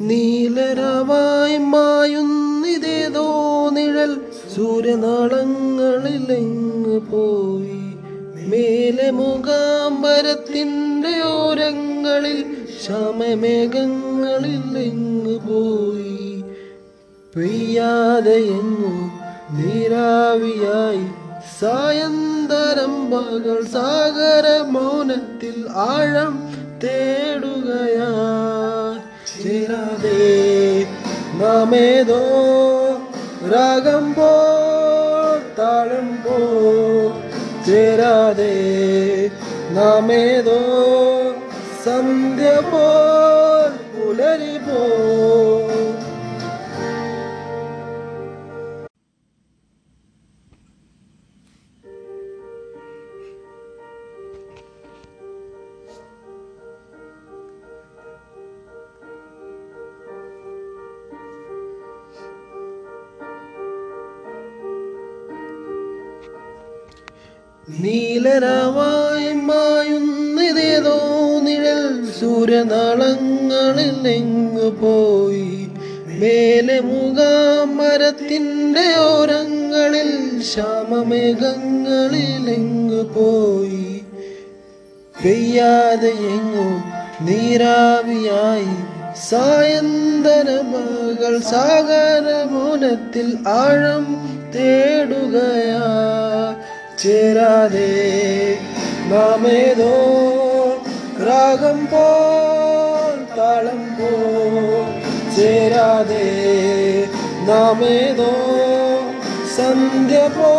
നീലരവായി മായുന്നിതേതോ നിഴൽ സൂര്യനാളങ്ങളിലെങ്ങ് പോയി? മേലെ മുഖാംബരത്തിന്റെ ഓരങ്ങളിൽ ശമമേഘങ്ങളിലെങ്ങ് പോയി? പെയ്യാതെ എങ്ങോ നീരാവിയായി സായന്തരം പകൽ സാഗര മൗനത്തിൽ ആഴം തേടുകയാ നാമേതോ രാഗം പോ താളം പോ ചേരാതെ നാമേതോ സന്ധ്യ പുലരി പോ നീലരവായി മായുന്നതേതോ നിഴൽ സൂര്യനാളങ്ങളിൽ എങ്ങു പോയി? മേലെ മുഖാമരത്തിന്റെ ഓരങ്ങളിൽ ശ്യാമമേഘങ്ങളിൽ എങ്ങു പോയി? പെയ്യാതെ എങ്ങു നീരാവിയായി സായന്തരമകൾ സാഗരമോനത്തിൽ സാഗര മൗനത്തിൽ ആഴം തേടുകയാ. ചേരാതെ നാമേതോ രാഗം പോൽ താളം പോ ചേരാതെ നാമേതോ സന്ധ്യ പോ